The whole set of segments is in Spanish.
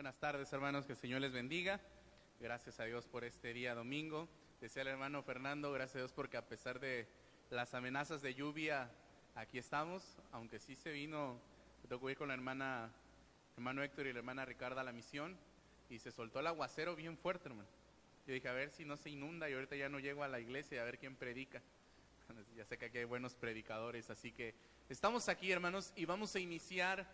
Buenas tardes, hermanos, que el Señor les bendiga. Gracias a Dios por este día domingo. Decía el hermano Fernando, gracias a Dios porque a pesar de las amenazas de lluvia, aquí estamos, aunque sí se vino, me tocó ir con la hermana, hermano Héctor y la hermana Ricarda a la misión y se soltó el aguacero bien fuerte, hermano. Yo dije, a ver si no se inunda y ahorita ya no llego a la iglesia a ver quién predica. Ya sé que aquí hay buenos predicadores, así que estamos aquí, hermanos, y vamos a iniciar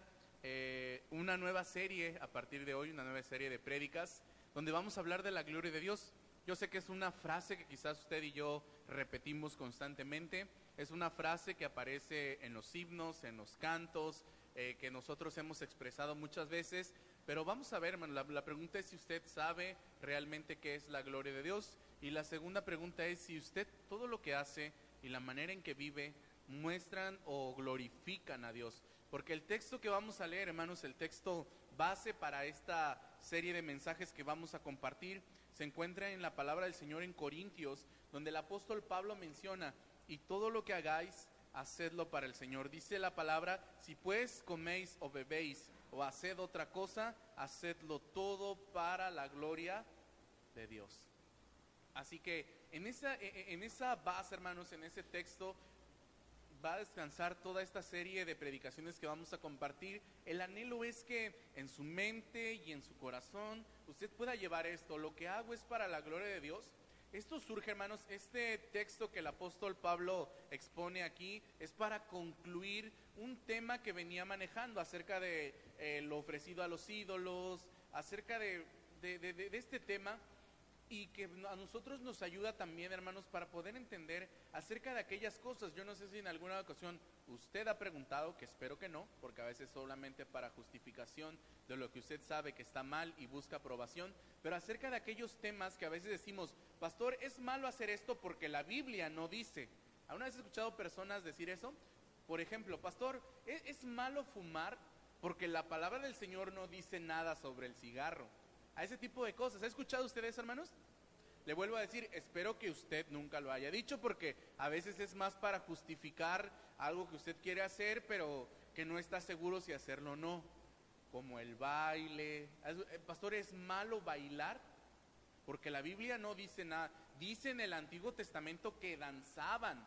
eh, una nueva serie a partir de hoy, una nueva serie de prédicas, donde vamos a hablar de la gloria de Dios. Yo sé que es una frase que quizás usted y yo repetimos constantemente, es una frase que aparece en los himnos, en los cantos, eh, que nosotros hemos expresado muchas veces, pero vamos a ver, hermano, la, la pregunta es si usted sabe realmente qué es la gloria de Dios. Y la segunda pregunta es si usted todo lo que hace y la manera en que vive muestran o glorifican a Dios. Porque el texto que vamos a leer, hermanos, el texto base para esta serie de mensajes que vamos a compartir, se encuentra en la palabra del Señor en Corintios, donde el apóstol Pablo menciona, y todo lo que hagáis, hacedlo para el Señor. Dice la palabra, si pues coméis o bebéis o haced otra cosa, hacedlo todo para la gloria de Dios. Así que en esa, e, e, en esa base, hermanos, en ese texto, va a descansar toda esta serie de predicaciones que vamos a compartir. El anhelo es que en su mente y en su corazón usted pueda llevar esto. Lo que hago es para la gloria de Dios. Esto surge, hermanos, este texto que el apóstol Pablo expone aquí es para concluir un tema que venía manejando acerca de eh, lo ofrecido a los ídolos, acerca de, de, de, de este tema y que a nosotros nos ayuda también, hermanos, para poder entender acerca de aquellas cosas. Yo no sé si en alguna ocasión usted ha preguntado, que espero que no, porque a veces solamente para justificación de lo que usted sabe que está mal y busca aprobación, pero acerca de aquellos temas que a veces decimos, pastor, es malo hacer esto porque la Biblia no dice. ¿Alguna vez he escuchado personas decir eso? Por ejemplo, pastor, ¿es, es malo fumar porque la palabra del Señor no dice nada sobre el cigarro? A ese tipo de cosas. ¿Ha escuchado ustedes, hermanos? Le vuelvo a decir, espero que usted nunca lo haya dicho porque a veces es más para justificar algo que usted quiere hacer, pero que no está seguro si hacerlo o no. Como el baile. Eh, pastor, ¿es malo bailar? Porque la Biblia no dice nada. Dice en el Antiguo Testamento que danzaban.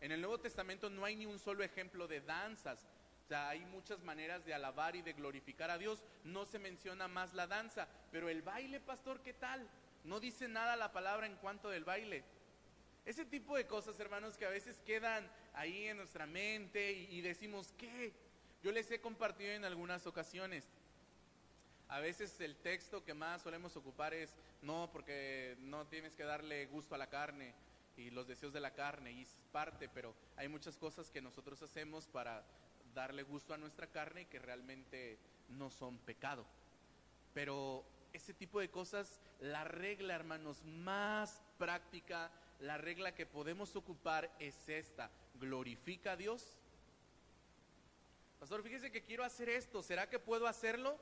En el Nuevo Testamento no hay ni un solo ejemplo de danzas. O sea, hay muchas maneras de alabar y de glorificar a Dios. No se menciona más la danza, pero el baile, pastor, ¿qué tal? No dice nada la palabra en cuanto del baile. Ese tipo de cosas, hermanos, que a veces quedan ahí en nuestra mente y, y decimos, ¿qué? Yo les he compartido en algunas ocasiones. A veces el texto que más solemos ocupar es, no, porque no tienes que darle gusto a la carne y los deseos de la carne, y es parte, pero hay muchas cosas que nosotros hacemos para darle gusto a nuestra carne y que realmente no son pecado. Pero ese tipo de cosas, la regla, hermanos, más práctica, la regla que podemos ocupar es esta. ¿Glorifica a Dios? Pastor, fíjese que quiero hacer esto, ¿será que puedo hacerlo?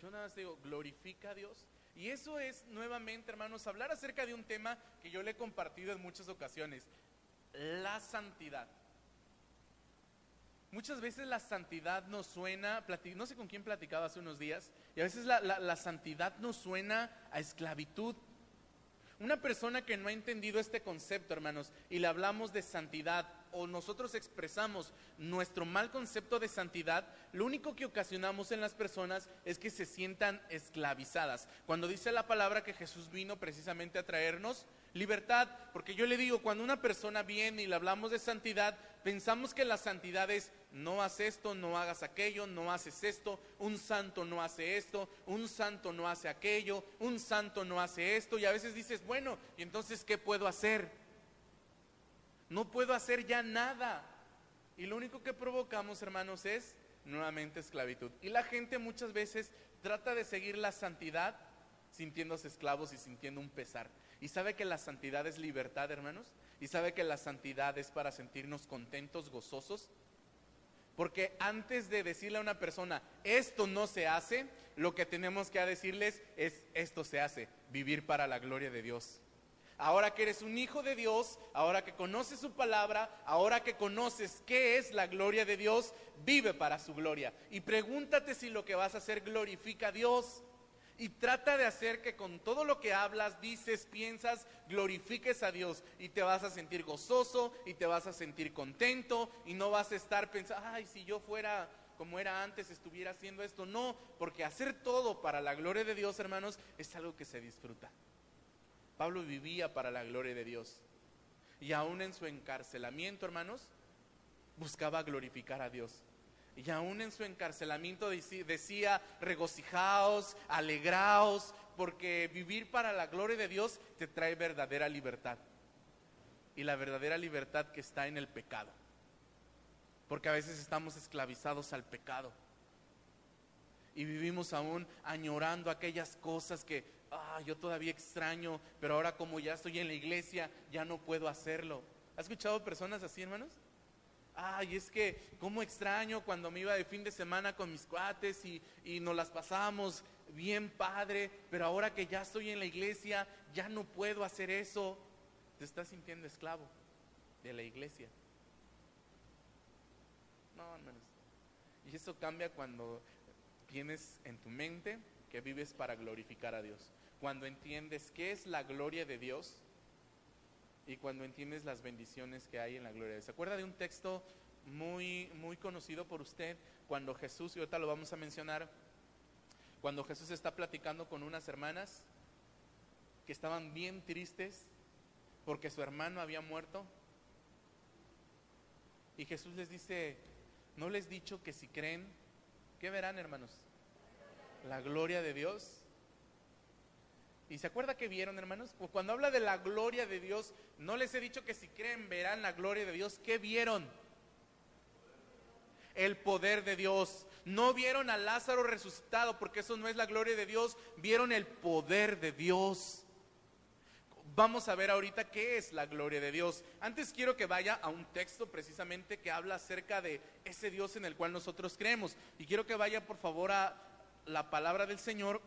Yo nada más digo, glorifica a Dios. Y eso es nuevamente, hermanos, hablar acerca de un tema que yo le he compartido en muchas ocasiones, la santidad. Muchas veces la santidad nos suena, no sé con quién platicaba hace unos días, y a veces la, la, santidad nos suena a esclavitud. Una persona que no ha entendido este concepto, hermanos, y le hablamos de santidad, o nosotros expresamos nuestro mal concepto de santidad, lo único que ocasionamos en las personas es que se sientan esclavizadas. Cuando dice la palabra que Jesús vino precisamente a traernos libertad, porque yo le digo, cuando una persona viene y le hablamos de santidad, pensamos que la santidad es no haces esto, no hagas aquello, no haces esto, un santo no hace esto, un santo no hace aquello, un santo no hace esto, y a veces dices, bueno, ¿y entonces qué puedo hacer? No puedo hacer ya nada. Y lo único que provocamos, hermanos, es nuevamente esclavitud. Y la gente muchas veces trata de seguir la santidad sintiéndose esclavos y sintiendo un pesar. ¿Y sabe que la santidad es libertad, hermanos? ¿Y sabe que la santidad es para sentirnos contentos, gozosos? Porque antes de decirle a una persona, esto no se hace, lo que tenemos que decirles es, esto se hace, vivir para la gloria de Dios. Ahora que eres un hijo de Dios, ahora que conoces su palabra, ahora que conoces qué es la gloria de Dios, vive para su gloria. Y pregúntate si lo que vas a hacer glorifica a Dios. Y trata de hacer que con todo lo que hablas, dices, piensas, glorifiques a Dios. Y te vas a sentir gozoso y te vas a sentir contento y no vas a estar pensando, ay, si yo fuera como era antes, estuviera haciendo esto. No, porque hacer todo para la gloria de Dios, hermanos, es algo que se disfruta. Pablo vivía para la gloria de Dios. Y aún en su encarcelamiento, hermanos, buscaba glorificar a Dios. Y aún en su encarcelamiento decía, regocijaos, alegraos, porque vivir para la gloria de Dios te trae verdadera libertad. Y la verdadera libertad que está en el pecado. Porque a veces estamos esclavizados al pecado. Y vivimos aún añorando aquellas cosas que ah, yo todavía extraño, pero ahora como ya estoy en la iglesia, ya no puedo hacerlo. ¿Has escuchado personas así, hermanos? Ay, es que, ¿cómo extraño cuando me iba de fin de semana con mis cuates y, y nos las pasamos bien padre, pero ahora que ya estoy en la iglesia, ya no puedo hacer eso? Te estás sintiendo esclavo de la iglesia. No, hermanos. Y eso cambia cuando tienes en tu mente que vives para glorificar a Dios. Cuando entiendes qué es la gloria de Dios y cuando entiendes las bendiciones que hay en la gloria. ¿Se acuerda de un texto muy, muy conocido por usted cuando Jesús, y ahorita lo vamos a mencionar, cuando Jesús está platicando con unas hermanas que estaban bien tristes porque su hermano había muerto? Y Jesús les dice, ¿no les he dicho que si creen, ¿qué verán hermanos? La gloria de Dios. ¿Y se acuerda que vieron, hermanos? Cuando habla de la gloria de Dios, no les he dicho que si creen verán la gloria de Dios. ¿Qué vieron? El poder de Dios. No vieron a Lázaro resucitado, porque eso no es la gloria de Dios. Vieron el poder de Dios. Vamos a ver ahorita qué es la gloria de Dios. Antes quiero que vaya a un texto precisamente que habla acerca de ese Dios en el cual nosotros creemos. Y quiero que vaya por favor a la palabra del Señor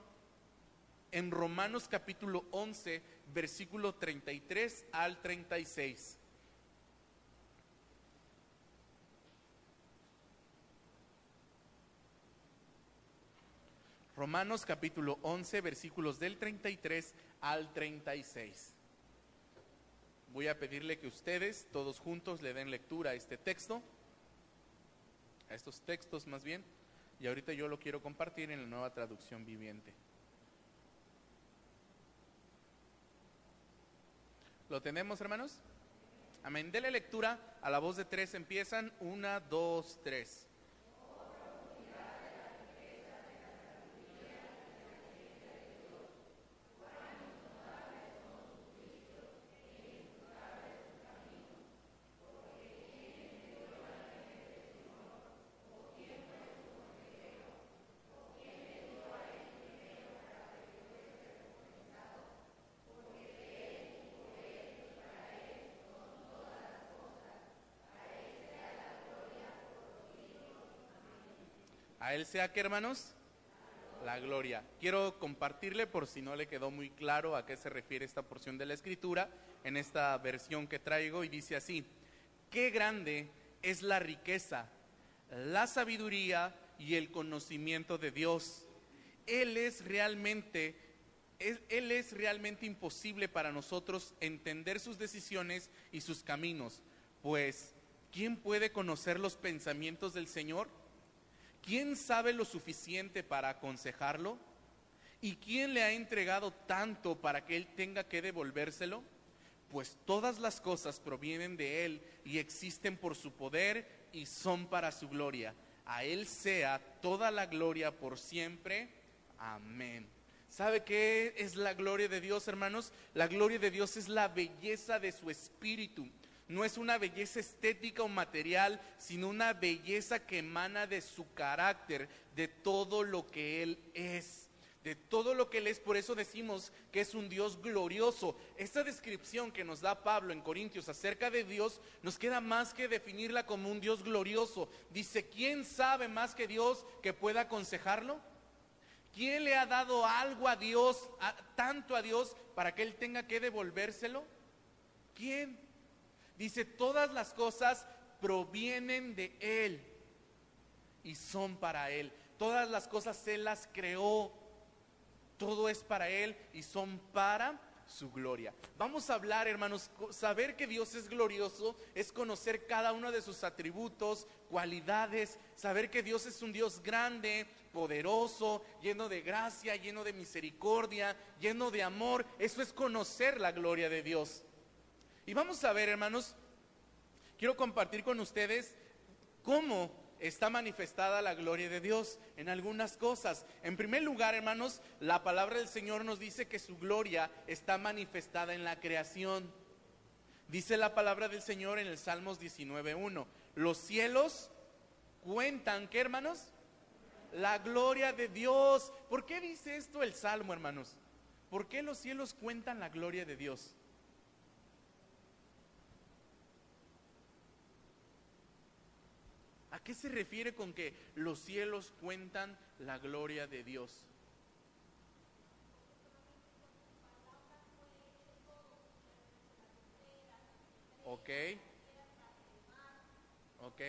en Romanos capítulo 11, versículo 33 al 36. Romanos capítulo 11, versículos del 33 al 36. Voy a pedirle que ustedes, todos juntos, le den lectura a este texto, a estos textos más bien, y ahorita yo lo quiero compartir en la nueva traducción viviente. ¿Lo tenemos, hermanos? Amén. Dele lectura. A la voz de tres empiezan. Una, dos, tres. A Él sea que, hermanos, la gloria. Quiero compartirle por si no le quedó muy claro a qué se refiere esta porción de la escritura en esta versión que traigo y dice así, qué grande es la riqueza, la sabiduría y el conocimiento de Dios. Él es realmente él es realmente imposible para nosotros entender sus decisiones y sus caminos, pues ¿quién puede conocer los pensamientos del Señor? ¿Quién sabe lo suficiente para aconsejarlo? ¿Y quién le ha entregado tanto para que él tenga que devolvérselo? Pues todas las cosas provienen de él y existen por su poder y son para su gloria. A él sea toda la gloria por siempre. Amén. ¿Sabe qué es la gloria de Dios, hermanos? La gloria de Dios es la belleza de su espíritu no es una belleza estética o material, sino una belleza que emana de su carácter, de todo lo que Él es, de todo lo que Él es. Por eso decimos que es un Dios glorioso. Esta descripción que nos da Pablo en Corintios acerca de Dios, nos queda más que definirla como un Dios glorioso. Dice, ¿quién sabe más que Dios que pueda aconsejarlo? ¿Quién le ha dado algo a Dios, tanto a Dios, para que Él tenga que devolvérselo? ¿Quién? Dice, todas las cosas provienen de Él y son para Él. Todas las cosas Él las creó. Todo es para Él y son para su gloria. Vamos a hablar, hermanos, saber que Dios es glorioso es conocer cada uno de sus atributos, cualidades, saber que Dios es un Dios grande, poderoso, lleno de gracia, lleno de misericordia, lleno de amor. Eso es conocer la gloria de Dios. Y vamos a ver, hermanos, quiero compartir con ustedes cómo está manifestada la gloria de Dios en algunas cosas. En primer lugar, hermanos, la palabra del Señor nos dice que su gloria está manifestada en la creación. Dice la palabra del Señor en el Salmos 19.1. Los cielos cuentan, ¿qué hermanos? La gloria de Dios. ¿Por qué dice esto el Salmo, hermanos? ¿Por qué los cielos cuentan la gloria de Dios? Qué se refiere con que los cielos cuentan la gloria de Dios? Ok. Ok.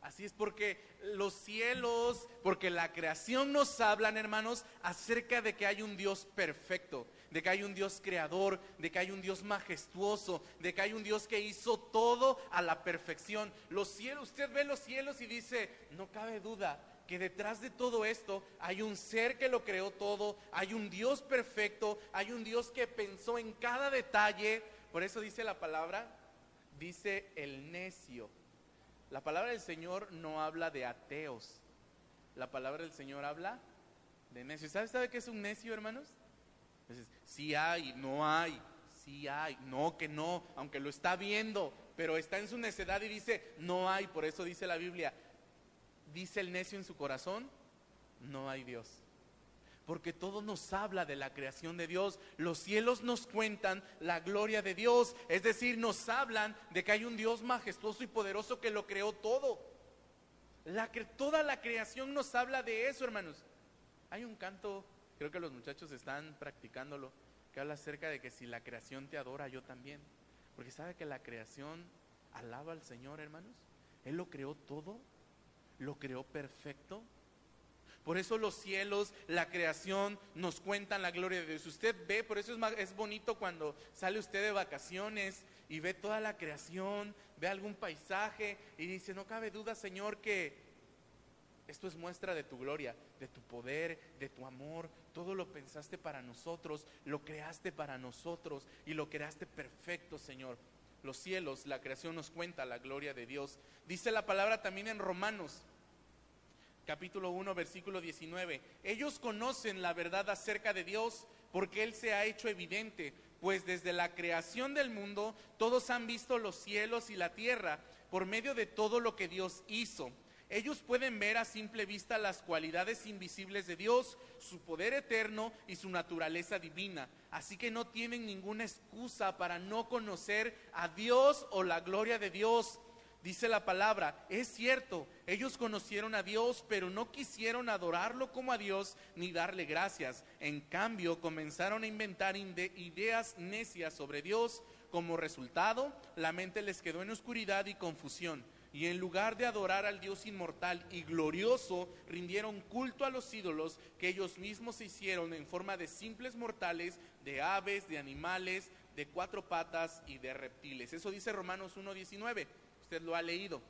Así es porque los cielos, porque la creación nos hablan, hermanos, acerca de que hay un Dios perfecto, de que hay un Dios creador, de que hay un Dios majestuoso, de que hay un Dios que hizo todo a la perfección. Los cielos, usted ve los cielos y dice, no cabe duda que detrás de todo esto hay un ser que lo creó todo, hay un Dios perfecto, hay un Dios que pensó en cada detalle. Por eso dice la palabra, dice el necio. La palabra del Señor no habla de ateos. La palabra del Señor habla de necios. ¿Sabe, sabe qué es un necio, hermanos? Si hay, no hay, sí hay, no que no, aunque lo está viendo, pero está en su necedad y dice, no hay, por eso dice la Biblia, dice el necio en su corazón, no hay Dios. Porque todo nos habla de la creación de Dios. Los cielos nos cuentan la gloria de Dios. Es decir, nos hablan de que hay un Dios majestuoso y poderoso que lo creó todo. La, toda la creación nos habla de eso, hermanos. Hay un canto Creo que los muchachos están practicándolo, que habla acerca de que si la creación te adora, yo también. Porque sabe que la creación alaba al Señor, hermanos. Él lo creó todo, lo creó perfecto. Por eso los cielos, la creación nos cuentan la gloria de Dios. Usted ve, por eso es, es bonito cuando sale usted de vacaciones y ve toda la creación, ve algún paisaje y dice, no cabe duda, Señor, que esto es muestra de tu gloria, de tu poder, de tu amor. Todo lo pensaste para nosotros, lo creaste para nosotros y lo creaste perfecto, Señor. Los cielos, la creación nos cuenta la gloria de Dios. Dice la palabra también en Romanos, capítulo 1, versículo 19. Ellos conocen la verdad acerca de Dios porque Él se ha hecho evidente, pues desde la creación del mundo todos han visto los cielos y la tierra por medio de todo lo que Dios hizo ellos pueden ver a simple vista las cualidades invisibles de Dios, su poder eterno y su naturaleza divina. Así que no tienen ninguna excusa para no conocer a Dios o la gloria de Dios. Dice la palabra, es cierto, ellos conocieron a Dios, pero no quisieron adorarlo como a Dios ni darle gracias. En cambio, comenzaron a inventar ideas necias sobre Dios. Como resultado, la mente les quedó en oscuridad y confusión y en lugar de adorar al Dios inmortal y glorioso, rindieron culto a los ídolos que ellos mismos se hicieron en forma de simples mortales, de aves, de animales, de cuatro patas y de reptiles. Eso dice Romanos 1.19. Usted lo ha leído.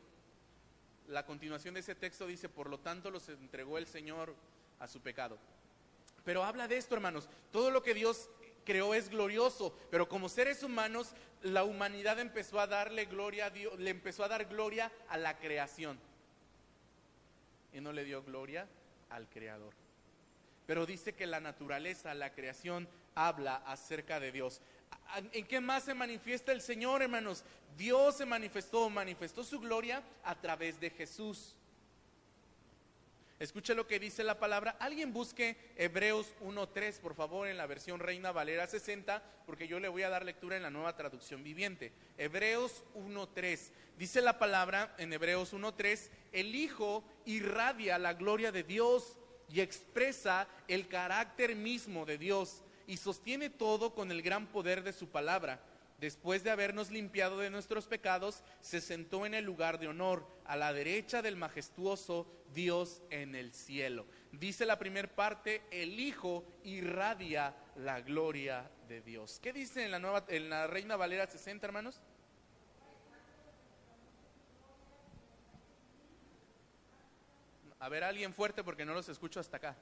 La continuación de ese texto dice, por lo tanto los entregó el Señor a su pecado. Pero habla de esto, hermanos. Todo lo que Dios creó es glorioso, pero como seres humanos la humanidad empezó a darle gloria a Dios, le empezó a dar gloria a la creación. Y no le dio gloria al creador. Pero dice que la naturaleza, la creación, habla acerca de Dios. ¿En qué más se manifiesta el Señor, hermanos? Dios se manifestó, manifestó su gloria a través de Jesús. Escuche lo que dice la palabra. Alguien busque Hebreos 1.3, por favor, en la versión Reina Valera 60, porque yo le voy a dar lectura en la nueva traducción viviente. Hebreos 1.3. Dice la palabra en Hebreos 1.3, el Hijo irradia la gloria de Dios y expresa el carácter mismo de Dios y sostiene todo con el gran poder de su palabra. Después de habernos limpiado de nuestros pecados, se sentó en el lugar de honor, a la derecha del majestuoso Dios en el cielo. Dice la primera parte, el Hijo irradia la gloria de Dios. ¿Qué dice en la, nueva, en la Reina Valera 60, hermanos? A ver, alguien fuerte porque no los escucho hasta acá.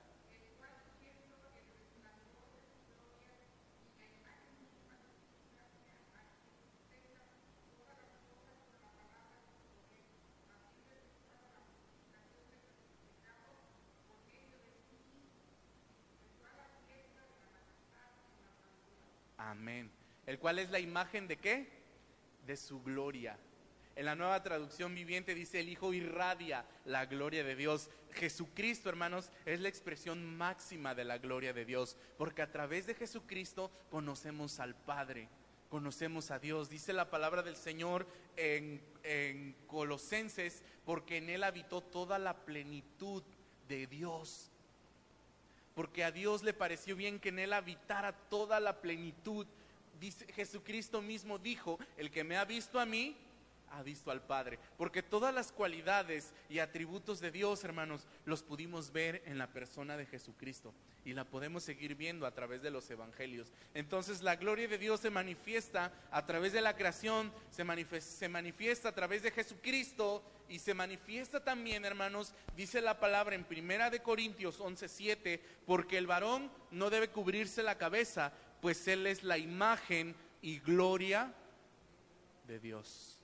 El cual es la imagen de qué? De su gloria. En la nueva traducción viviente dice el Hijo irradia la gloria de Dios. Jesucristo, hermanos, es la expresión máxima de la gloria de Dios, porque a través de Jesucristo conocemos al Padre, conocemos a Dios. Dice la palabra del Señor en, en Colosenses, porque en Él habitó toda la plenitud de Dios. Porque a Dios le pareció bien que en Él habitara toda la plenitud. Jesucristo mismo dijo, el que me ha visto a mí, ha visto al Padre. Porque todas las cualidades y atributos de Dios, hermanos, los pudimos ver en la persona de Jesucristo. Y la podemos seguir viendo a través de los evangelios. Entonces la gloria de Dios se manifiesta a través de la creación, se manifiesta, se manifiesta a través de Jesucristo y se manifiesta también, hermanos, dice la palabra en Primera de Corintios 11:7, porque el varón no debe cubrirse la cabeza, pues él es la imagen y gloria de Dios.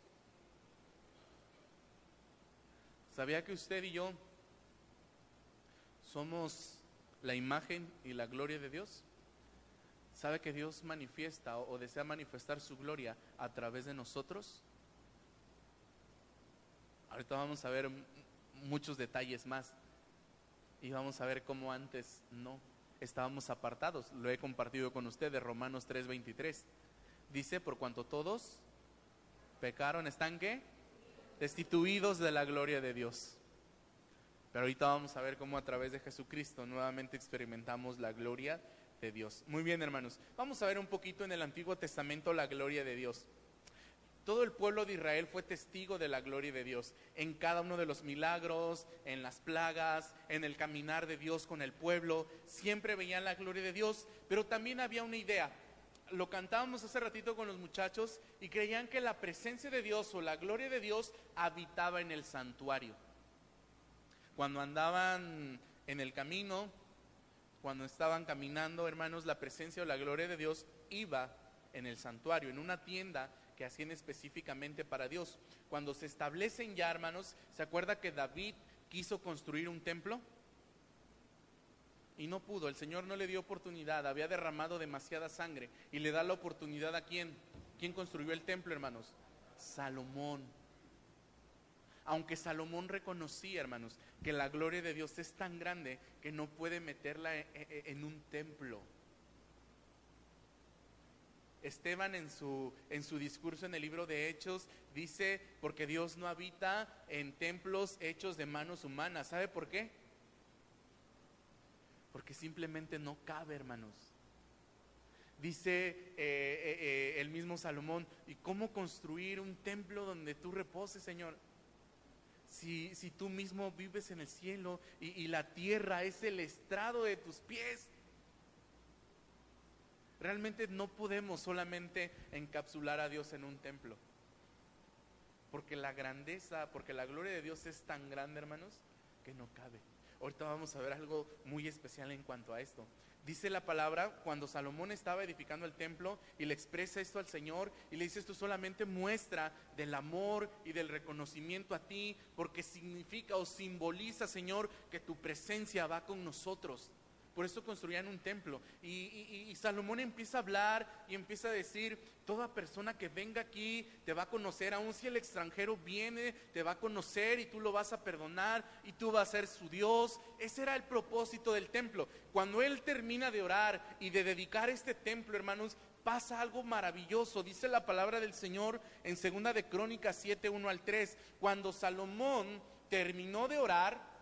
¿Sabía que usted y yo somos la imagen y la gloria de Dios? ¿Sabe que Dios manifiesta o, desea manifestar su gloria a través de nosotros? Ahorita vamos a ver muchos detalles más y vamos a ver cómo antes no estábamos apartados. Lo he compartido con ustedes, Romanos 3:23. Dice, por cuanto todos pecaron, ¿están qué? destituidos de la gloria de Dios. Pero ahorita vamos a ver cómo a través de Jesucristo nuevamente experimentamos la gloria de Dios. Muy bien, hermanos. Vamos a ver un poquito en el Antiguo Testamento la gloria de Dios. Todo el pueblo de Israel fue testigo de la gloria de Dios en cada uno de los milagros, en las plagas, en el caminar de Dios con el pueblo. Siempre veían la gloria de Dios, pero también había una idea lo cantábamos hace ratito con los muchachos y creían que la presencia de Dios o la gloria de Dios habitaba en el santuario. Cuando andaban en el camino, cuando estaban caminando, hermanos, la presencia o la gloria de Dios iba en el santuario, en una tienda que hacían específicamente para Dios. Cuando se establecen ya, hermanos, ¿se acuerda que David quiso construir un templo? y no pudo, el Señor no le dio oportunidad, había derramado demasiada sangre y le da la oportunidad a quién? ¿Quién construyó el templo, hermanos? Salomón. Aunque Salomón reconocía, hermanos, que la gloria de Dios es tan grande que no puede meterla e, e, en un templo. Esteban en su, en su discurso en el libro de Hechos dice, porque Dios no habita en templos hechos de manos humanas. ¿Sabe por qué? porque simplemente no cabe, hermanos. Dice eh, eh, eh, el mismo Salomón, ¿y cómo construir un templo donde tú reposes, Señor? Si, si tú mismo vives en el cielo y, y la tierra es el estrado de tus pies. Realmente no podemos solamente encapsular a Dios en un templo. Porque la grandeza, porque la gloria de Dios es tan grande, hermanos, que no cabe. Ahorita vamos a ver algo muy especial en cuanto a esto. Dice la palabra, cuando Salomón estaba edificando el templo y le expresa esto al Señor y le dice esto solamente muestra del amor y del reconocimiento a ti, porque significa o simboliza, Señor, que tu presencia va con nosotros. Por eso construían un templo. Y, Salomón empieza a hablar y empieza a decir, toda persona que venga aquí te va a conocer, aun si el extranjero viene, te va a conocer y tú lo vas a perdonar y tú vas a ser su Dios. Ese era el propósito del templo. Cuando él termina de orar y de dedicar este templo, hermanos, pasa algo maravilloso. Dice la palabra del Señor en segunda de Crónicas 7, 1 al 3. Cuando Salomón terminó de orar,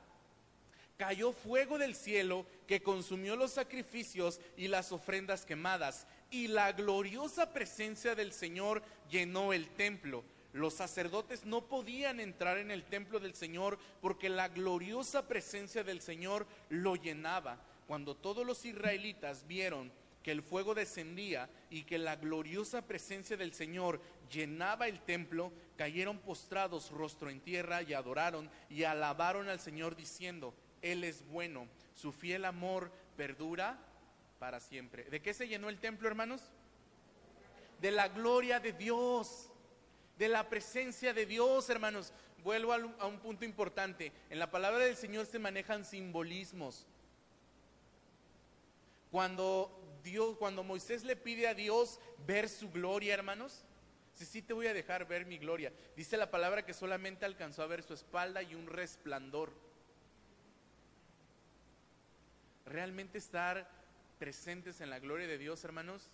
cayó fuego del cielo que consumió los sacrificios y las ofrendas quemadas. y la gloriosa presencia del Señor llenó el templo. Los sacerdotes no podían entrar en el templo del Señor porque la gloriosa presencia del Señor lo llenaba. Cuando todos los israelitas vieron que el fuego descendía y que la gloriosa presencia del Señor llenaba el templo, cayeron postrados rostro en tierra y adoraron y alabaron al Señor diciendo, Él es bueno, su fiel amor perdura para siempre. ¿De qué se llenó el templo, hermanos? De la gloria de Dios, de la presencia de Dios, hermanos. Vuelvo a un punto importante. En la palabra del Señor se manejan simbolismos. Cuando Dios, cuando Moisés le pide a Dios ver su gloria, hermanos, si sí te voy a dejar ver mi gloria. Dice la palabra que solamente alcanzó a ver su espalda y un resplandor. Realmente estar presentes en la gloria de Dios, hermanos,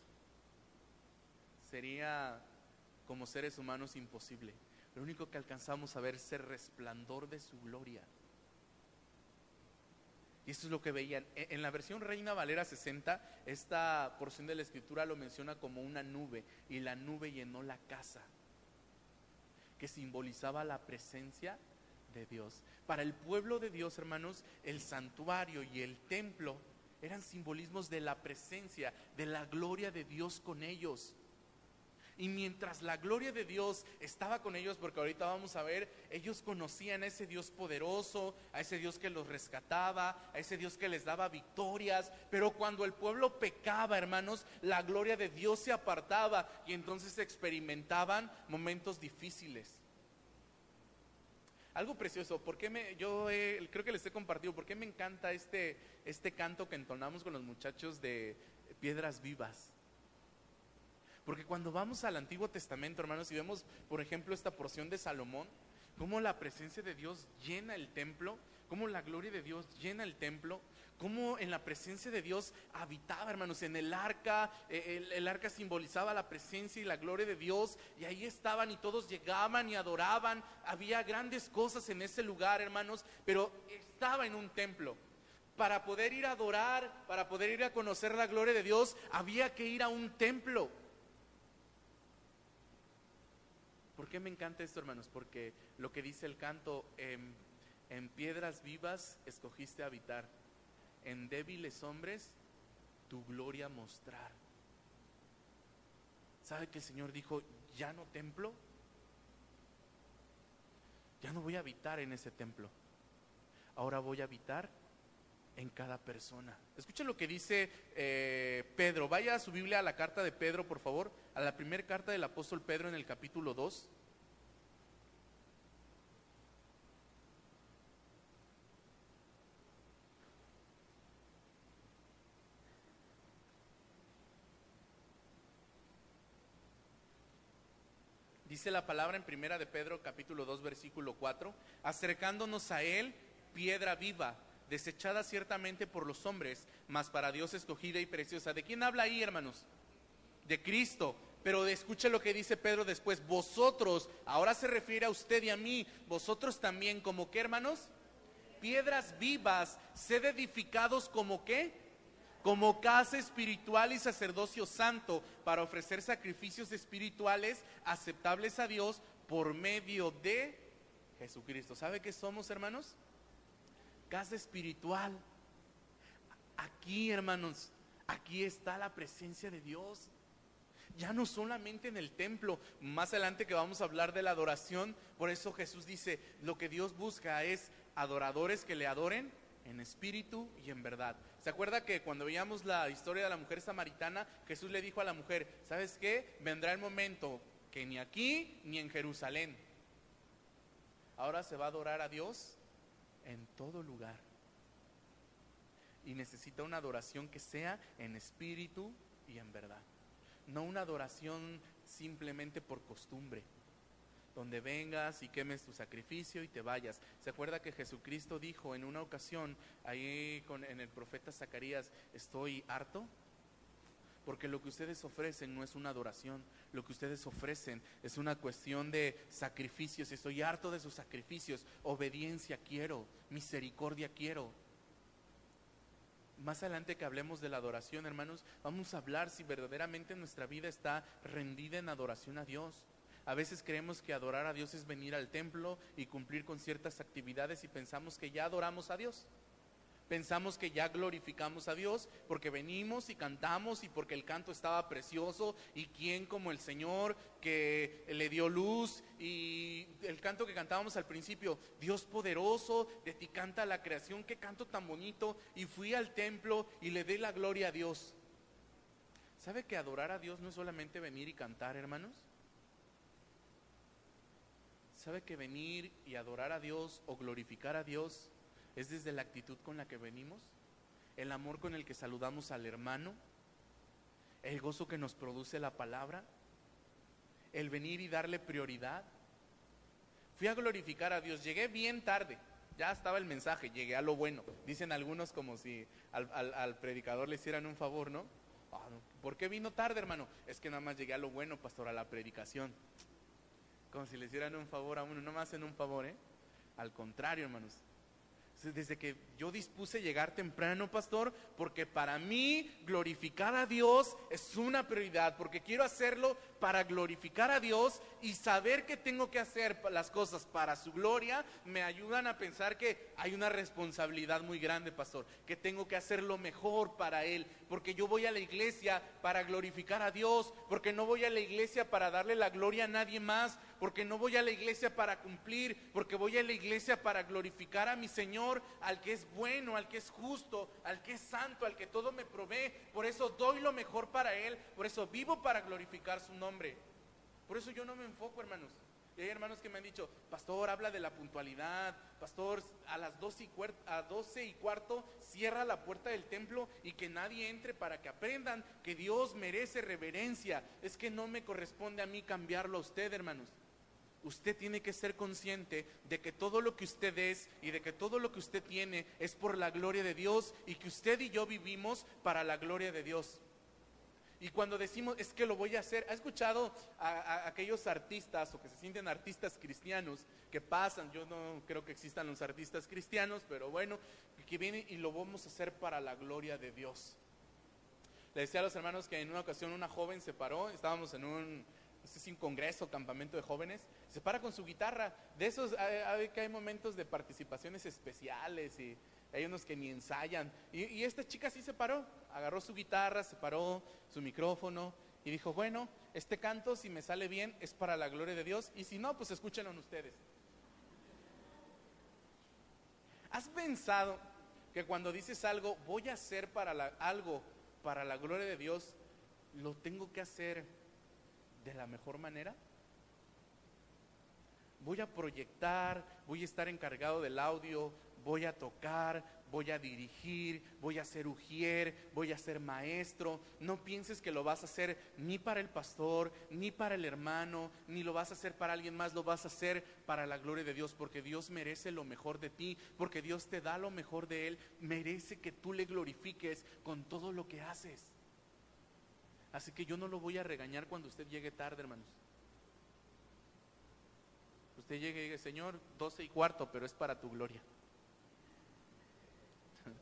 sería como seres humanos imposible. Lo único que alcanzamos a ver es el resplandor de su gloria. Y esto es lo que veían. E, en la versión Reina Valera 60, esta porción de la escritura lo menciona como una nube y la nube llenó la casa, que simbolizaba la presencia de Dios. Para el pueblo de Dios, hermanos, el santuario y el templo eran simbolismos de la presencia, de la gloria de Dios con ellos. Y mientras la gloria de Dios estaba con ellos, porque ahorita vamos a ver, ellos conocían a ese Dios poderoso, a ese Dios que los rescataba, a ese Dios que les daba victorias. Pero cuando el pueblo pecaba, hermanos, la gloria de Dios se apartaba y entonces experimentaban momentos difíciles. Algo precioso, porque me, yo creo que les he compartido, porque me encanta este, este canto que entonamos con los muchachos de Piedras Vivas. Porque cuando vamos al Antiguo Testamento, hermanos, y vemos, por ejemplo, esta porción de Salomón, cómo la presencia de Dios llena el templo, cómo la gloria de Dios llena el templo, cómo en la presencia de Dios habitaba, hermanos, en el arca, eh, el, arca simbolizaba la presencia y la gloria de Dios, y ahí estaban y todos llegaban y adoraban, había grandes cosas en ese lugar, hermanos, pero estaba en un templo. Para poder ir a adorar, para poder ir a conocer la gloria de Dios, había que ir a un templo. ¿Por qué me encanta esto, hermanos? Porque lo que dice el canto, en, piedras vivas escogiste habitar, en débiles hombres tu gloria mostrar. ¿Sabe que el Señor dijo, ya no templo? Ya no voy a habitar en ese templo. Ahora voy a habitar en cada persona. Escuchen lo que dice eh, Pedro. Vaya a su Biblia a la carta de Pedro, por favor, a la primera carta del apóstol Pedro en el capítulo 2. Dice la palabra en primera de Pedro capítulo 2 versículo 4, acercándonos a él, piedra viva desechada ciertamente por los hombres, mas para Dios escogida y preciosa. ¿De quién habla ahí, hermanos? De Cristo. Pero escuche lo que dice Pedro después, vosotros, ahora se refiere a usted y a mí, vosotros también, como qué, hermanos? Piedras vivas, sed edificados como qué? Como casa espiritual y sacerdocio santo, para ofrecer sacrificios espirituales aceptables a Dios por medio de Jesucristo. ¿Sabe qué somos, hermanos? casa espiritual. Aquí, hermanos, aquí está la presencia de Dios. Ya no solamente en el templo, más adelante que vamos a hablar de la adoración, por eso Jesús dice, lo que Dios busca es adoradores que le adoren en espíritu y en verdad. ¿Se acuerda que cuando veíamos la historia de la mujer samaritana, Jesús le dijo a la mujer, ¿sabes qué? Vendrá el momento que ni aquí ni en Jerusalén. Ahora se va a adorar a Dios en todo lugar. Y necesita una adoración que sea en espíritu y en verdad. No una adoración simplemente por costumbre, donde vengas y quemes tu sacrificio y te vayas. ¿Se acuerda que Jesucristo dijo en una ocasión, ahí con, en el profeta Zacarías, estoy harto? Porque lo que ustedes ofrecen no es una adoración, lo que ustedes ofrecen es una cuestión de sacrificios. Estoy harto de sus sacrificios. Obediencia quiero, misericordia quiero. Más adelante que hablemos de la adoración, hermanos, vamos a hablar si verdaderamente nuestra vida está rendida en adoración a Dios. A veces creemos que adorar a Dios es venir al templo y cumplir con ciertas actividades y pensamos que ya adoramos a Dios. Pensamos que ya glorificamos a Dios porque venimos y cantamos y porque el canto estaba precioso y quién como el Señor que le dio luz y el canto que cantábamos al principio, Dios poderoso, de ti canta la creación, qué canto tan bonito y fui al templo y le dé la gloria a Dios. ¿Sabe que adorar a Dios no es solamente venir y cantar, hermanos? ¿Sabe que venir y adorar a Dios o glorificar a Dios es desde la actitud con la que venimos, el amor con el que saludamos al hermano, el gozo que nos produce la palabra, el venir y darle prioridad. Fui a glorificar a Dios, llegué bien tarde, ya estaba el mensaje, llegué a lo bueno. Dicen algunos como si al, predicador le hicieran un favor, ¿no? Ah, ¿Por qué vino tarde, hermano? Es que nada más llegué a lo bueno, pastor, a la predicación. Como si le hicieran un favor a uno, no me hacen un favor, ¿eh? Al contrario, hermanos, desde que yo dispuse llegar temprano, pastor, porque para mí glorificar a Dios es una prioridad, porque quiero hacerlo para glorificar a Dios y saber que tengo que hacer las cosas para su gloria, me ayudan a pensar que hay una responsabilidad muy grande, pastor, que tengo que hacer lo mejor para Él, porque yo voy a la iglesia para glorificar a Dios, porque no voy a la iglesia para darle la gloria a nadie más, porque no voy a la iglesia para cumplir, porque voy a la iglesia para glorificar a mi Señor, al que es bueno, al que es justo, al que es santo, al que todo me provee. Por eso doy lo mejor para Él, por eso vivo para glorificar su nombre. Por eso yo no me enfoco, hermanos. Y hay hermanos que me han dicho, pastor, habla de la puntualidad, pastor, a las 12 y, a 12 y cuarto cierra la puerta del templo y que nadie entre para que aprendan que Dios merece reverencia. Es que no me corresponde a mí cambiarlo a usted, hermanos usted tiene que ser consciente de que todo lo que usted es y de que todo lo que usted tiene es por la gloria de Dios y que usted y yo vivimos para la gloria de Dios. Y cuando decimos es que lo voy a hacer, ¿ha escuchado a, aquellos artistas o que se sienten artistas cristianos que pasan? Yo no creo que existan los artistas cristianos, pero bueno, que vienen y lo vamos a hacer para la gloria de Dios. Le decía a los hermanos que en una ocasión una joven se paró, estábamos en un, este es un congreso, campamento de jóvenes, se para con su guitarra. De esos hay, que hay momentos de participaciones especiales y hay unos que ni ensayan. Y, esta chica sí se paró, agarró su guitarra, se paró su micrófono y dijo, bueno, este canto si me sale bien es para la gloria de Dios y si no, pues escúchenlo ustedes. ¿Has pensado que cuando dices algo, voy a hacer para algo para la gloria de Dios, lo tengo que hacer de la mejor manera? Voy a proyectar, voy a estar encargado del audio, voy a tocar, voy a dirigir, voy a ser ujier, voy a ser maestro. No pienses que lo vas a hacer ni para el pastor, ni para el hermano, ni lo vas a hacer para alguien más, lo vas a hacer para la gloria de Dios, porque Dios merece lo mejor de ti, porque Dios te da lo mejor de Él, merece que tú le glorifiques con todo lo que haces. Así que yo no lo voy a regañar cuando usted llegue tarde, hermanos. Usted llegue y diga, Señor, doce y cuarto, pero es para tu gloria.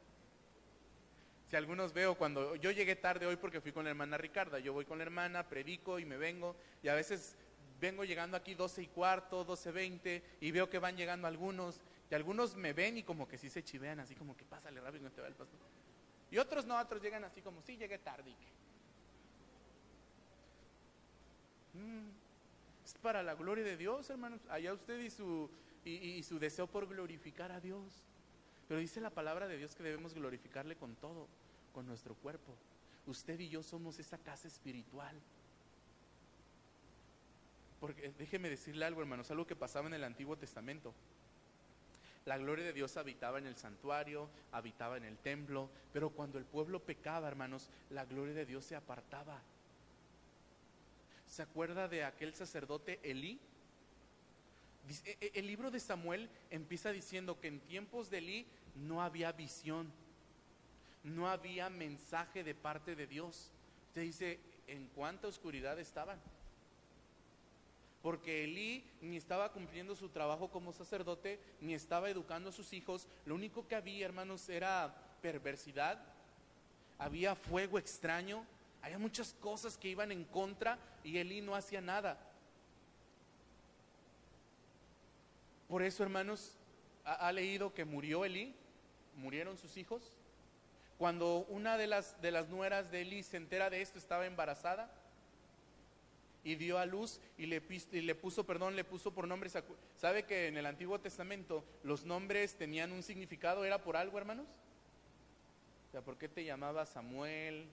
si algunos veo cuando yo llegué tarde hoy porque fui con la hermana Ricarda, yo voy con la hermana, predico y me vengo, y a veces vengo llegando aquí doce y cuarto, doce veinte, y veo que van llegando algunos, y algunos me ven y como que sí se chivean, así como que pásale rápido no te va el pastor. Y otros no, otros llegan así como, sí, llegué tarde. ¿y Mm. es para la gloria de Dios, hermanos. Allá usted y su, y, su deseo por glorificar a Dios. Pero dice la palabra de Dios que debemos glorificarle con todo, con nuestro cuerpo. Usted y yo somos esa casa espiritual. Porque déjeme decirle algo, hermanos, algo que pasaba en el Antiguo Testamento. La gloria de Dios habitaba en el santuario, habitaba en el templo, pero cuando el pueblo pecaba, hermanos, la gloria de Dios se apartaba. ¿Se acuerda de aquel sacerdote Elí? E, e, el libro de Samuel empieza diciendo que en tiempos de Elí no había visión, no había mensaje de parte de Dios. Usted dice, ¿en cuánta oscuridad estaban? Porque Elí ni estaba cumpliendo su trabajo como sacerdote, ni estaba educando a sus hijos. Lo único que había, hermanos, era perversidad, había fuego extraño, había muchas cosas que iban en contra y Elí no hacía nada. Por eso, hermanos, ¿ha, leído que murió Elí? ¿Murieron sus hijos? Cuando una de las, de las nueras de Elí se entera de esto, estaba embarazada y dio a luz y le, puso, perdón, le puso por nombre. ¿Sabe que en el Antiguo Testamento los nombres tenían un significado? ¿Era por algo, hermanos? O sea, ¿por qué te llamaba Samuel?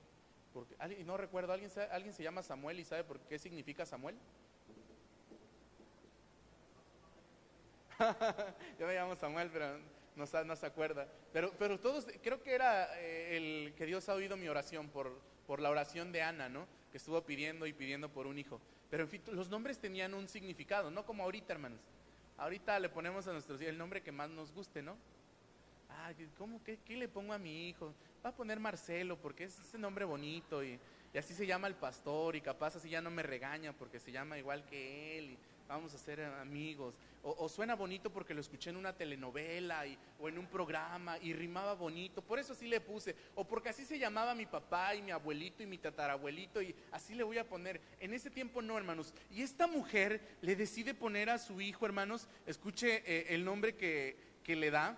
Porque, no recuerdo, ¿alguien, ¿alguien se llama Samuel y sabe por qué significa Samuel? Yo me llamo Samuel, pero no, no, se acuerda. Pero, pero todos, creo que era eh, el que Dios ha oído mi oración por, por la oración de Ana, ¿no? que estuvo pidiendo y pidiendo por un hijo. Pero en fin, los nombres tenían un significado, no como ahorita, hermanos. Ahorita le ponemos a nuestros hijos el nombre que más nos guste, ¿no? Ay, ¿cómo que qué le pongo a mi hijo? Va a poner Marcelo porque es ese nombre bonito y, así se llama el pastor y capaz así ya no me regaña porque se llama igual que él. Y, vamos a ser amigos. O, suena bonito porque lo escuché en una telenovela y, o en un programa y rimaba bonito, por eso sí le puse. O porque así se llamaba mi papá y mi abuelito y mi tatarabuelito y así le voy a poner. En ese tiempo no, hermanos. Y esta mujer le decide poner a su hijo, hermanos, escuche eh, el nombre que, que le da.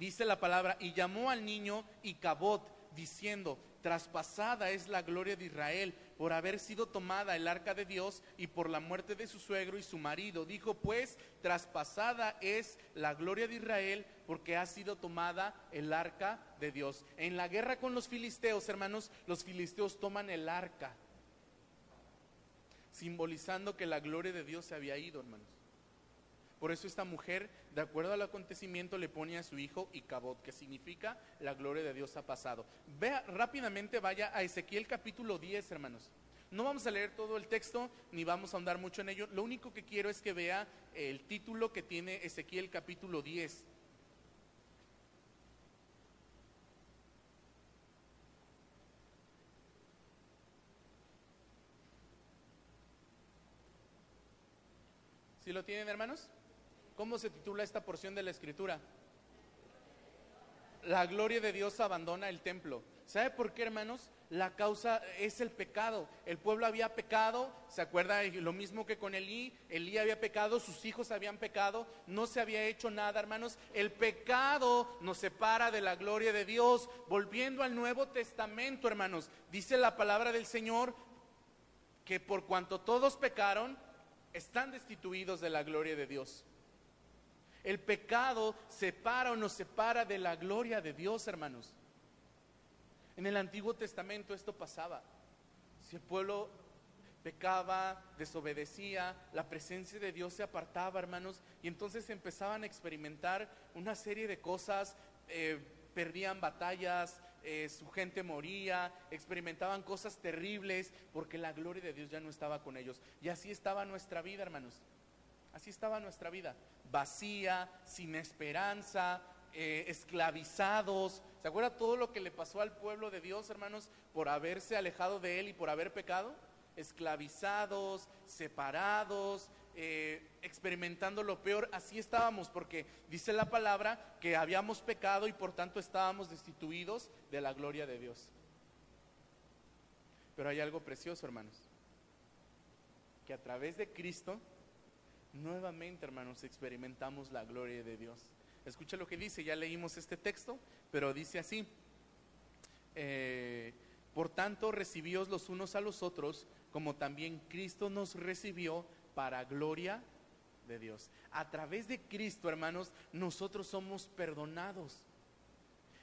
Dice la palabra, y llamó al niño Icabod, diciendo, traspasada es la gloria de Israel por haber sido tomada el arca de Dios y por la muerte de su suegro y su marido. Dijo pues, traspasada es la gloria de Israel porque ha sido tomada el arca de Dios. En la guerra con los filisteos, hermanos, los filisteos toman el arca, simbolizando que la gloria de Dios se había ido, hermanos. Por eso esta mujer, de acuerdo al acontecimiento, le pone a su hijo Icabod, que significa la gloria de Dios ha pasado. Vea rápidamente, vaya a Ezequiel capítulo 10, hermanos. No vamos a leer todo el texto, ni vamos a ahondar mucho en ello. Lo único que quiero es que vea el título que tiene Ezequiel capítulo 10. ¿Sí lo tienen, hermanos? ¿Cómo se titula esta porción de la escritura? La gloria de Dios abandona el templo. ¿Sabe por qué, hermanos? La causa es el pecado. El pueblo había pecado, ¿se acuerda? Lo mismo que con Elí. Elí había pecado, sus hijos habían pecado, no se había hecho nada, hermanos. El pecado nos separa de la gloria de Dios. Volviendo al Nuevo Testamento, hermanos, dice la palabra del Señor que por cuanto todos pecaron, están destituidos de la gloria de Dios. El pecado separa o nos separa de la gloria de Dios, hermanos. En el Antiguo Testamento esto pasaba. Si el pueblo pecaba, desobedecía, la presencia de Dios se apartaba, hermanos, y entonces empezaban a experimentar una serie de cosas, eh, perdían batallas, eh, su gente moría, experimentaban cosas terribles, porque la gloria de Dios ya no estaba con ellos. Y así estaba nuestra vida, hermanos. Así estaba nuestra vida vacía, sin esperanza, eh, esclavizados. ¿Se acuerda todo lo que le pasó al pueblo de Dios, hermanos, por haberse alejado de Él y por haber pecado? Esclavizados, separados, eh, experimentando lo peor. Así estábamos, porque dice la palabra que habíamos pecado y por tanto estábamos destituidos de la gloria de Dios. Pero hay algo precioso, hermanos, que a través de Cristo nuevamente, hermanos, experimentamos la gloria de Dios. Escucha lo que dice, ya leímos este texto, pero dice así, eh, por tanto recibíos los unos a los otros, como también Cristo nos recibió para gloria de Dios. A través de Cristo, hermanos, nosotros somos perdonados.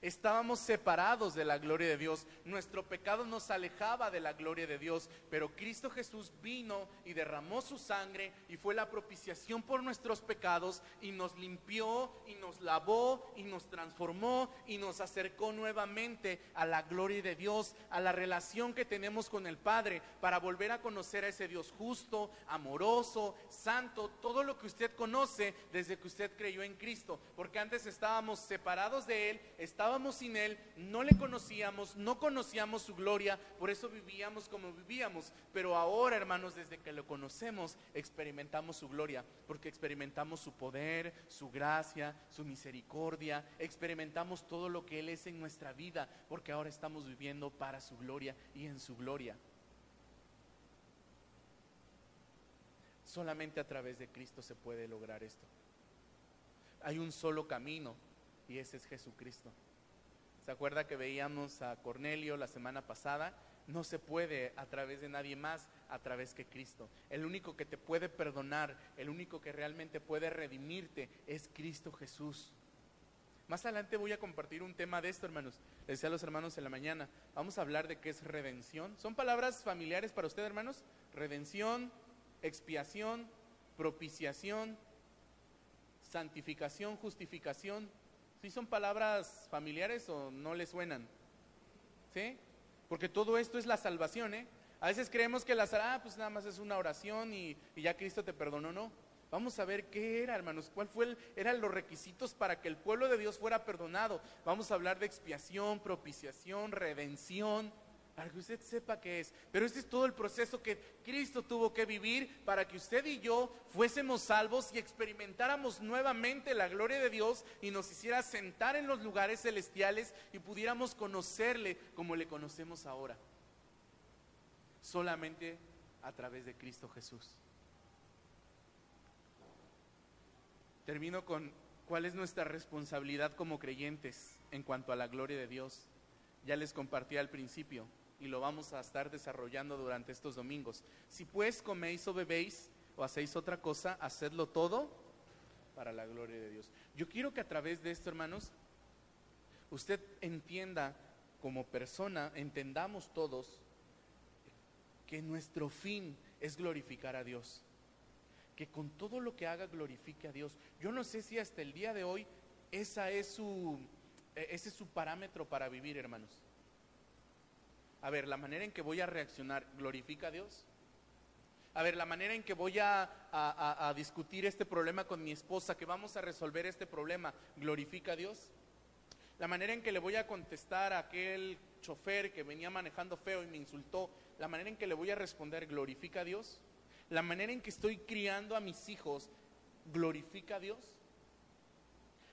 Estábamos separados de la gloria de Dios. Nuestro pecado nos alejaba de la gloria de Dios. Pero Cristo Jesús vino y derramó su sangre y fue la propiciación por nuestros pecados y nos limpió y nos lavó y nos transformó y nos acercó nuevamente a la gloria de Dios, a la relación que tenemos con el Padre para volver a conocer a ese Dios justo, amoroso, santo, todo lo que usted conoce desde que usted creyó en Cristo. Porque antes estábamos separados de Él, estábamos estábamos sin Él, no le conocíamos, no conocíamos su gloria, por eso vivíamos como vivíamos. Pero ahora, hermanos, desde que lo conocemos, experimentamos su gloria, porque experimentamos su poder, su gracia, su misericordia, experimentamos todo lo que Él es en nuestra vida, porque ahora estamos viviendo para su gloria y en su gloria. Solamente a través de Cristo se puede lograr esto. Hay un solo camino y ese es Jesucristo. ¿Se acuerda que veíamos a Cornelio la semana pasada? No se puede a través de nadie más, a través que Cristo. El único que te puede perdonar, el único que realmente puede redimirte es Cristo Jesús. Más adelante voy a compartir un tema de esto, hermanos. Les decía a los hermanos en la mañana. Vamos a hablar de qué es redención. ¿Son palabras familiares para usted, hermanos? Redención, expiación, propiciación, santificación, justificación. ¿Sí son palabras familiares o no les suenan? ¿Sí? Porque todo esto es la salvación, ¿eh? A veces creemos que la ah, pues nada más es una oración y, y, ya Cristo te perdonó, no. Vamos a ver qué era, hermanos, cuál fue eran los requisitos para que el pueblo de Dios fuera perdonado. Vamos a hablar de expiación, propiciación, redención para que usted sepa qué es. Pero este es todo el proceso que Cristo tuvo que vivir para que usted y yo fuésemos salvos y experimentáramos nuevamente la gloria de Dios y nos hiciera sentar en los lugares celestiales y pudiéramos conocerle como le conocemos ahora. Solamente a través de Cristo Jesús. Termino con cuál es nuestra responsabilidad como creyentes en cuanto a la gloria de Dios. Ya les compartí al principio y lo vamos a estar desarrollando durante estos domingos. Si pues coméis o bebéis o hacéis otra cosa, hacedlo todo para la gloria de Dios. Yo quiero que a través de esto, hermanos, usted entienda como persona, entendamos todos que nuestro fin es glorificar a Dios. Que con todo lo que haga glorifique a Dios. Yo no sé si hasta el día de hoy esa es su, e, ese es su parámetro para vivir, hermanos a ver, la manera en que voy a reaccionar, ¿glorifica a Dios? A ver, la manera en que voy a, discutir este problema con mi esposa, que vamos a resolver este problema, ¿glorifica a Dios? La manera en que le voy a contestar a aquel chofer que venía manejando feo y me insultó, la manera en que le voy a responder, ¿glorifica a Dios? La manera en que estoy criando a mis hijos, ¿glorifica a Dios?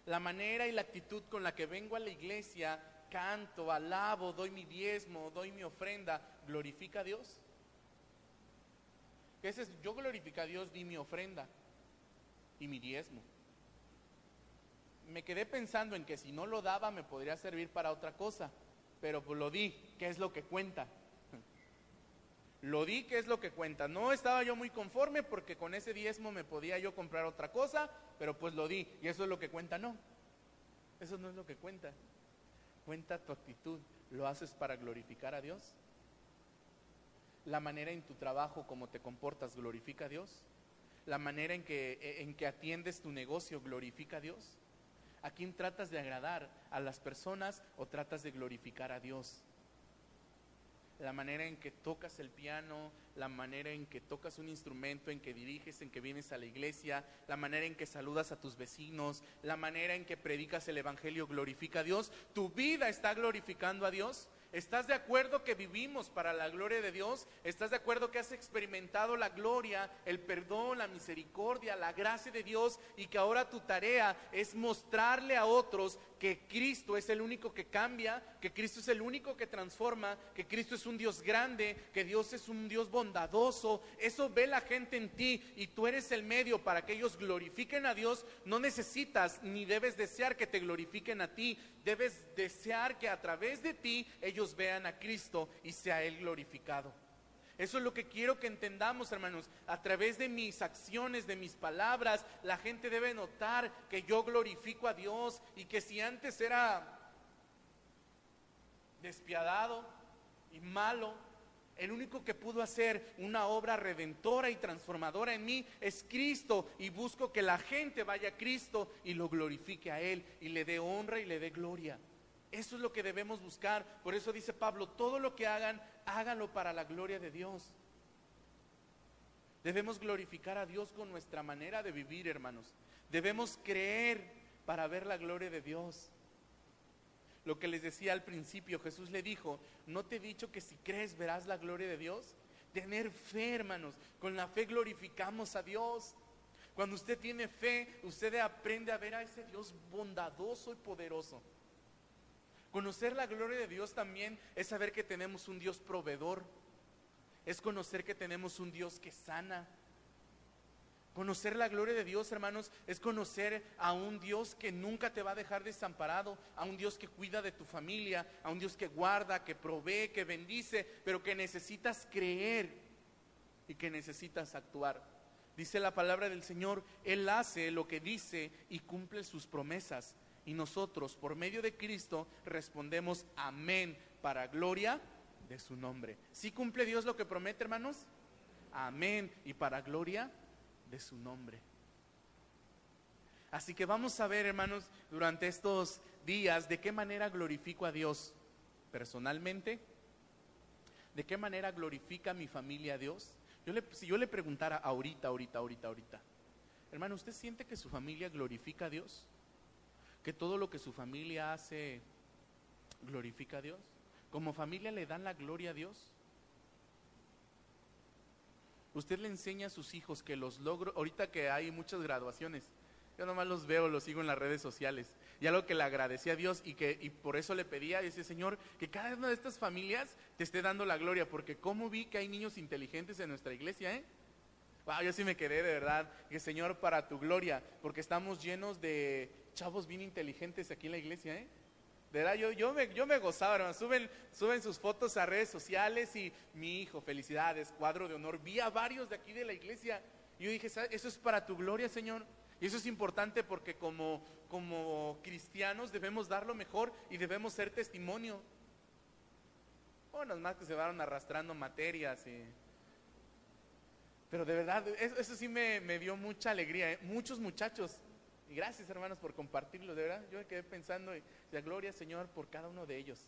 La manera y la actitud con la que vengo a la iglesia canto, alabo, doy mi diezmo, doy mi ofrenda, glorifica a Dios. ¿Qué es Yo glorifico a Dios, di mi ofrenda y mi diezmo. Me quedé pensando en que si no lo daba me podría servir para otra cosa, pero pues lo di, ¿qué es lo que cuenta? Lo di, ¿qué es lo que cuenta? No estaba yo muy conforme porque con ese diezmo me podía yo comprar otra cosa, pero pues lo di, y eso es lo que cuenta, no. Eso no es lo que cuenta. Cuenta tu actitud. ¿Lo haces para glorificar a Dios? ¿La manera en tu trabajo, cómo te comportas, glorifica a Dios? ¿La manera en que, e, en que atiendes tu negocio, glorifica a Dios? ¿A quién tratas de agradar? ¿A las personas o tratas de glorificar a Dios? La manera en que tocas el piano, la manera en que tocas un instrumento, en que diriges, en que vienes a la iglesia, la manera en que saludas a tus vecinos, la manera en que predicas el Evangelio glorifica a Dios. ¿Tu vida está glorificando a Dios? ¿Estás de acuerdo que vivimos para la gloria de Dios? ¿Estás de acuerdo que has experimentado la gloria, el perdón, la misericordia, la gracia de Dios y que ahora tu tarea es mostrarle a otros que Cristo es el único que cambia, que Cristo es el único que transforma, que Cristo es un Dios grande, que Dios es un Dios bondadoso. Eso ve la gente en ti y tú eres el medio para que ellos glorifiquen a Dios. No necesitas ni debes desear que te glorifiquen a ti. Debes desear que a través de ti ellos vean a Cristo y sea Él glorificado. Eso es lo que quiero que entendamos, hermanos. A través de mis acciones, de mis palabras, la gente debe notar que yo glorifico a Dios y que si antes era despiadado y malo, el único que pudo hacer una obra redentora y transformadora en mí es Cristo y busco que la gente vaya a Cristo y lo glorifique a Él y le dé honra y le dé gloria. Eso es lo que debemos buscar. Por eso dice Pablo, todo lo que hagan, háganlo para la gloria de Dios. Debemos glorificar a Dios con nuestra manera de vivir, hermanos. Debemos creer para ver la gloria de Dios. Lo que les decía al principio, Jesús le dijo, ¿no te he dicho que si crees verás la gloria de Dios? Tener fe, hermanos. Con la fe glorificamos a Dios. Cuando usted tiene fe, usted aprende a ver a ese Dios bondadoso y poderoso. Conocer la gloria de Dios también es saber que tenemos un Dios proveedor. Es conocer que tenemos un Dios que sana, Conocer la gloria de Dios, hermanos, es conocer a un Dios que nunca te va a dejar desamparado, a un Dios que cuida de tu familia, a un Dios que guarda, que provee, que bendice, pero que necesitas creer y que necesitas actuar. Dice la palabra del Señor, Él hace lo que dice y cumple sus promesas. Y nosotros, por medio de Cristo, respondemos amén para gloria de su nombre. ¿Sí cumple Dios lo que promete, hermanos? Amén. Y para gloria de su nombre. Así que vamos a ver, hermanos, durante estos días, de qué manera glorifico a Dios personalmente, de qué manera glorifica mi familia a Dios. Yo le, si yo le preguntara ahorita, ahorita, ahorita, ahorita, hermano, ¿usted siente que su familia glorifica a Dios? ¿Que todo lo que su familia hace glorifica a Dios? ¿Como familia le dan la gloria a Dios? usted le enseña a sus hijos que los logros, ahorita que hay muchas graduaciones, yo nomás los veo, los sigo en las redes sociales. Y algo que le agradecí a Dios y que y por eso le pedía a ese Señor que cada una de estas familias te esté dando la gloria, porque como vi que hay niños inteligentes en nuestra iglesia, ¿eh? Wow, yo sí me quedé de verdad, que Señor para tu gloria, porque estamos llenos de chavos bien inteligentes aquí en la iglesia, ¿eh? De verdad, yo, yo, me, yo me gozaba, hermano. Suben, suben sus fotos a redes sociales y mi hijo, felicidades, cuadro de honor. Vi a varios de aquí de la iglesia. Y yo dije, eso es para tu gloria, Señor. Y eso es importante porque como, como cristianos debemos dar lo mejor y debemos ser testimonio. Bueno, más que se van arrastrando materias y... Pero de verdad, eso, sí me, me, dio mucha alegría. ¿eh? Muchos muchachos y gracias hermanos por compartirlo, de verdad. Yo me quedé pensando, y la gloria Señor por cada uno de ellos.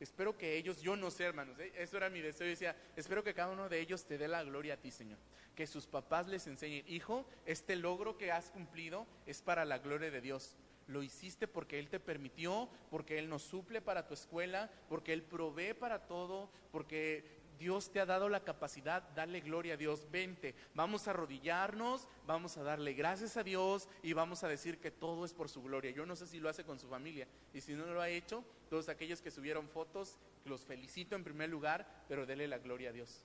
Espero que ellos, yo no sé hermanos, ¿eh? eso era mi deseo. Yo decía, espero que cada uno de ellos te dé la gloria a ti Señor. Que sus papás les enseñen, hijo, este logro que has cumplido es para la gloria de Dios. Lo hiciste porque Él te permitió, porque Él nos suple para tu escuela, porque Él provee para todo, porque Dios te ha dado la capacidad, dale gloria a Dios, vente, vamos a arrodillarnos, vamos a darle gracias a Dios y vamos a decir que todo es por su gloria. Yo no sé si lo hace con su familia y si no lo ha hecho, todos aquellos que subieron fotos, los felicito en primer lugar, pero dele la gloria a Dios.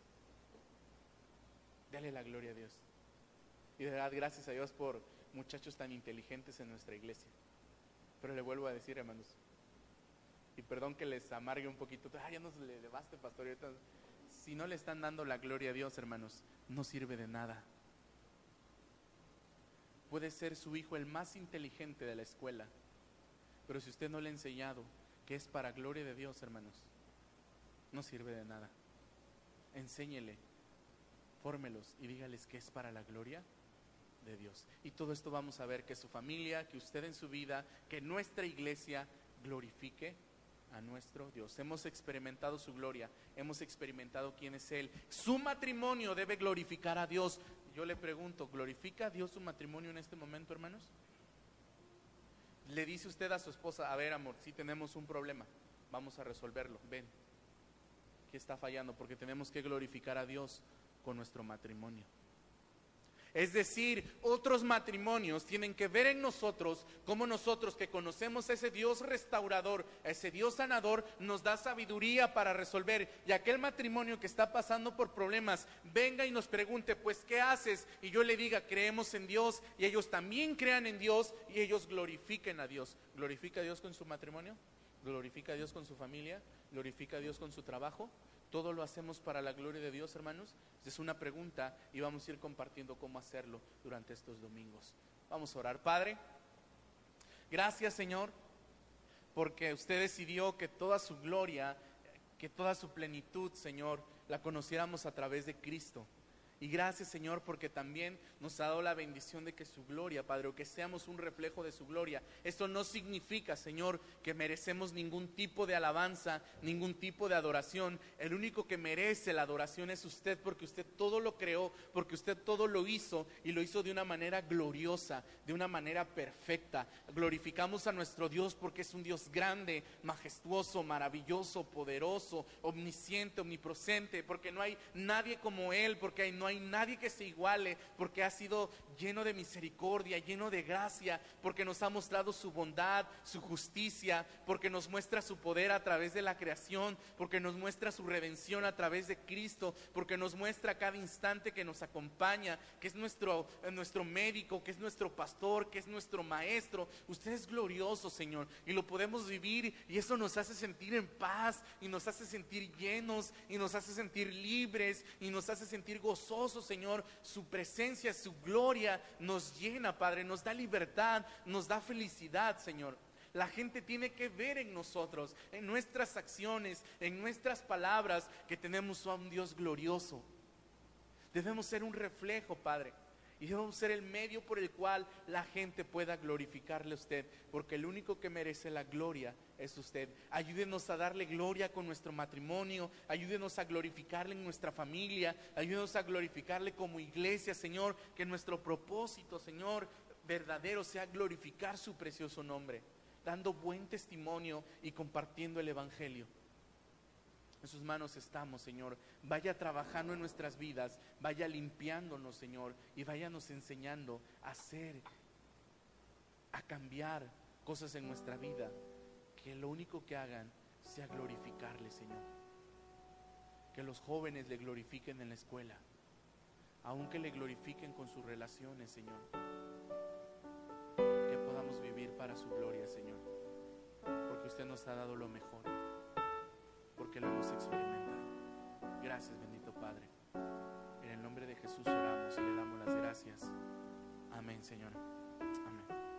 Dale la gloria a Dios. Y de verdad, gracias a Dios por muchachos tan inteligentes en nuestra iglesia. Pero le vuelvo a decir, hermanos, y perdón que les amargue un poquito, ah, ya no se le baste, pastor, si no le están dando la gloria a Dios, hermanos, no sirve de nada. Puede ser su hijo el más inteligente de la escuela, pero si usted no le ha enseñado que es para gloria de Dios, hermanos, no sirve de nada. Enséñele, fórmelos y dígales que es para la gloria de Dios. Y todo esto vamos a ver que su familia, que usted en su vida, que nuestra iglesia glorifique a nuestro Dios. Hemos experimentado su gloria, hemos experimentado quién es Él. Su matrimonio debe glorificar a Dios. Yo le pregunto, ¿glorifica a Dios su matrimonio en este momento, hermanos? Le dice usted a su esposa, a ver, amor, si tenemos un problema, vamos a resolverlo. Ven, que está fallando porque tenemos que glorificar a Dios con nuestro matrimonio. Es decir, otros matrimonios tienen que ver en nosotros como nosotros que conocemos a ese Dios restaurador, a ese Dios sanador, nos da sabiduría para resolver. Y aquel matrimonio que está pasando por problemas, venga y nos pregunte, pues, ¿qué haces? Y yo le diga, creemos en Dios y ellos también crean en Dios y ellos glorifiquen a Dios. ¿Glorifica a Dios con su matrimonio? ¿Glorifica a Dios con su familia? ¿Glorifica a Dios con su trabajo? ¿Todo lo hacemos para la gloria de Dios, hermanos? Es una pregunta y vamos a ir compartiendo cómo hacerlo durante estos domingos. Vamos a orar. Padre, gracias Señor, porque usted decidió que toda su gloria, que toda su plenitud, Señor, la conociéramos a través de Cristo. Y gracias Señor porque también nos ha dado la bendición de que su gloria, Padre, o que seamos un reflejo de su gloria. Esto no significa, Señor, que merecemos ningún tipo de alabanza, ningún tipo de adoración. El único que merece la adoración es usted porque usted todo lo creó, porque usted todo lo hizo y lo hizo de una manera gloriosa, de una manera perfecta. Glorificamos a nuestro Dios porque es un Dios grande, majestuoso, maravilloso, poderoso, omnisciente, omnipresente, porque no hay nadie como Él, porque hay, no hay nadie que se iguale, porque ha sido lleno de misericordia, lleno de gracia, porque nos ha mostrado su bondad, su justicia, porque nos muestra su poder a través de la creación, porque nos muestra su redención a través de Cristo, porque nos muestra cada instante que nos acompaña, que es nuestro, nuestro médico, que es nuestro pastor, que es nuestro maestro. Usted es glorioso, Señor, y lo podemos vivir y eso nos hace sentir en paz y nos hace sentir llenos y nos hace sentir libres y nos hace sentir gozosos, Señor. Su presencia, su gloria nos llena, Padre, nos da libertad, nos da felicidad, Señor. La gente tiene que ver en nosotros, en nuestras acciones, en nuestras palabras, que tenemos a un Dios glorioso. Debemos ser un reflejo, Padre. Y debemos ser el medio por el cual la gente pueda glorificarle a usted, porque el único que merece la gloria es usted. Ayúdenos a darle gloria con nuestro matrimonio, ayúdenos a glorificarle en nuestra familia, ayúdenos a glorificarle como iglesia, Señor, que nuestro propósito, Señor, verdadero sea glorificar su precioso nombre, dando buen testimonio y compartiendo el Evangelio. En sus manos estamos, Señor. Vaya trabajando en nuestras vidas, vaya limpiándonos, Señor, y váyanos enseñando a hacer, a cambiar cosas en nuestra vida, que lo único que hagan sea glorificarle, Señor. Que los jóvenes le glorifiquen en la escuela, aunque le glorifiquen con sus relaciones, Señor. Que podamos vivir para su gloria, Señor, porque usted nos ha dado lo mejor porque lo hemos experimentado. Gracias, bendito Padre. En el nombre de Jesús oramos y le damos las gracias. Amén, Señor. Amén.